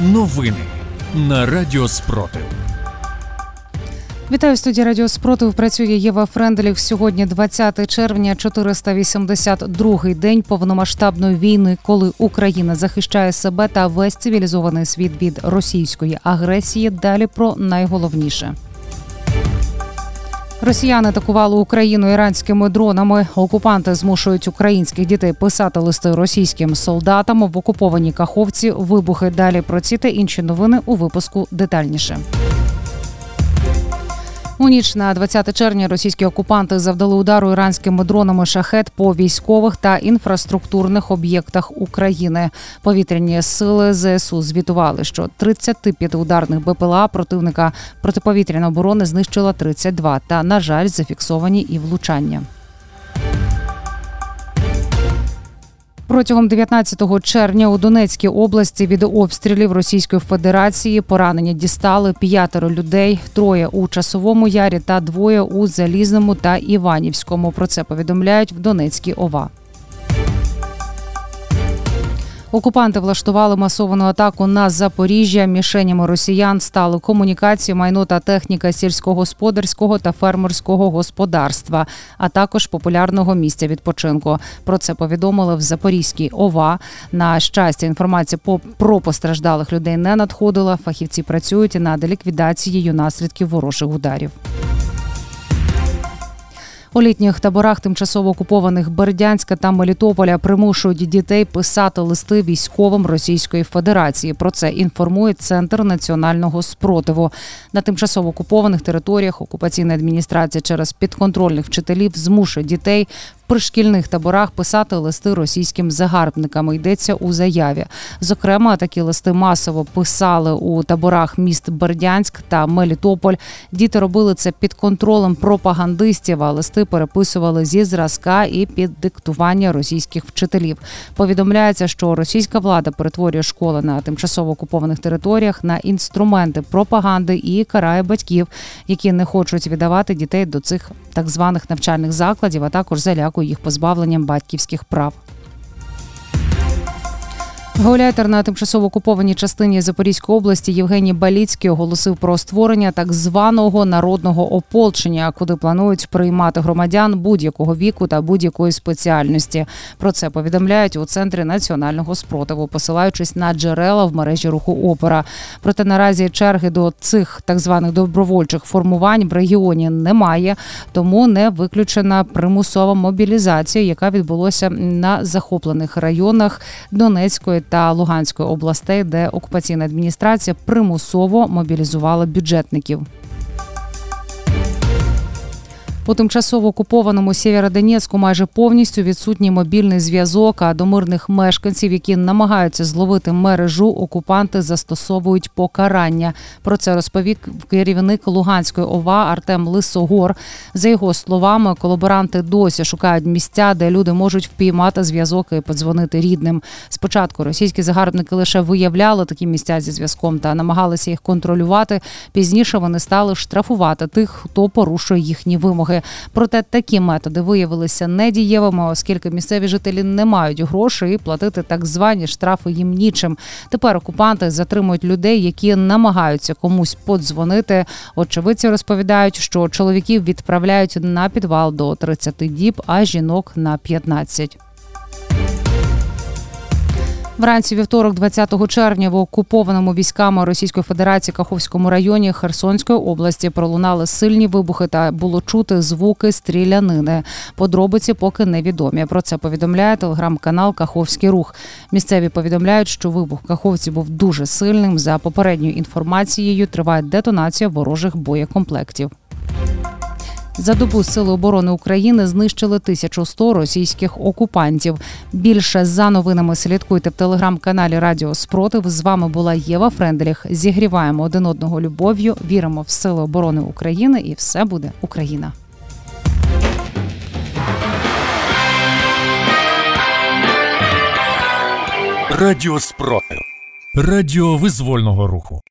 Новини на Радіо Спротив. Вітаю в студії Радіо Спротив. Працює Єва Френделів. Сьогодні 20 червня, 482-й день повномасштабної війни, коли Україна захищає себе та весь цивілізований світ від російської агресії. Далі про найголовніше. Росіяни атакували Україну іранськими дронами. Окупанти змушують українських дітей писати листи російським солдатам в окупованій каховці. Вибухи далі про ці та інші новини у випуску детальніше. У ніч на 20 червня російські окупанти завдали удару іранськими дронами шахет по військових та інфраструктурних об'єктах України. Повітряні сили ЗСУ звітували, що 35 ударних БПЛА противника протиповітряної оборони знищила 32, Та на жаль, зафіксовані і влучання. Протягом 19 червня у Донецькій області від обстрілів Російської Федерації поранення дістали п'ятеро людей, троє у часовому ярі та двоє у Залізному та Іванівському. Про це повідомляють в Донецькій ОВА. Окупанти влаштували масовану атаку на Запоріжжя. Мішенями росіян стали комунікації, майно та техніка сільськогосподарського та фермерського господарства, а також популярного місця відпочинку. Про це повідомили в Запорізькій ОВА. На щастя, інформація про постраждалих людей не надходила. Фахівці працюють над ліквідацією наслідків ворожих ударів. У літніх таборах тимчасово окупованих Бердянська та Мелітополя примушують дітей писати листи військовим Російської Федерації. Про це інформує Центр національного спротиву. На тимчасово окупованих територіях окупаційна адміністрація через підконтрольних вчителів змушує дітей при шкільних таборах писати листи російським загарбникам. Йдеться у заяві. Зокрема, такі листи масово писали у таборах міст Бердянськ та Мелітополь. Діти робили це під контролем пропагандистів. А листи переписували зі зразка і під диктування російських вчителів. Повідомляється, що російська влада перетворює школи на тимчасово окупованих територіях на інструменти пропаганди і карає батьків, які не хочуть віддавати дітей до цих так званих навчальних закладів, а також залякують їх позбавленням батьківських прав. Гауляйтер на тимчасово окупованій частині Запорізької області Євгеній Баліцький оголосив про створення так званого народного ополчення, куди планують приймати громадян будь-якого віку та будь-якої спеціальності. Про це повідомляють у центрі національного спротиву, посилаючись на джерела в мережі руху опера. Проте наразі черги до цих так званих добровольчих формувань в регіоні немає, тому не виключена примусова мобілізація, яка відбулася на захоплених районах Донецької та Луганської областей, де окупаційна адміністрація примусово мобілізувала бюджетників. У тимчасово окупованому Сєвєродонецьку майже повністю відсутній мобільний зв'язок. А до мирних мешканців, які намагаються зловити мережу, окупанти застосовують покарання. Про це розповів керівник Луганської ОВА Артем Лисогор. За його словами, колаборанти досі шукають місця, де люди можуть впіймати зв'язок і подзвонити рідним. Спочатку російські загарбники лише виявляли такі місця зі зв'язком та намагалися їх контролювати. Пізніше вони стали штрафувати тих, хто порушує їхні вимоги. Проте такі методи виявилися недієвими, оскільки місцеві жителі не мають грошей і платити так звані штрафи їм нічим. Тепер окупанти затримують людей, які намагаються комусь подзвонити. Очевидці розповідають, що чоловіків відправляють на підвал до 30 діб, а жінок на 15. Вранці вівторок, 20 червня, в окупованому військами Російської Федерації Каховському районі Херсонської області пролунали сильні вибухи та було чути звуки стрілянини. Подробиці поки невідомі. Про це повідомляє телеграм-канал Каховський рух. Місцеві повідомляють, що вибух Каховці був дуже сильним. За попередньою інформацією триває детонація ворожих боєкомплектів. За добу сили оборони України знищили 1100 російських окупантів. Більше за новинами слідкуйте в телеграм-каналі Радіо Спротив. З вами була Єва Френделіх. Зігріваємо один одного любов'ю. Віримо в сили оборони України, і все буде Україна. Радіо Спротив. Радіо визвольного руху.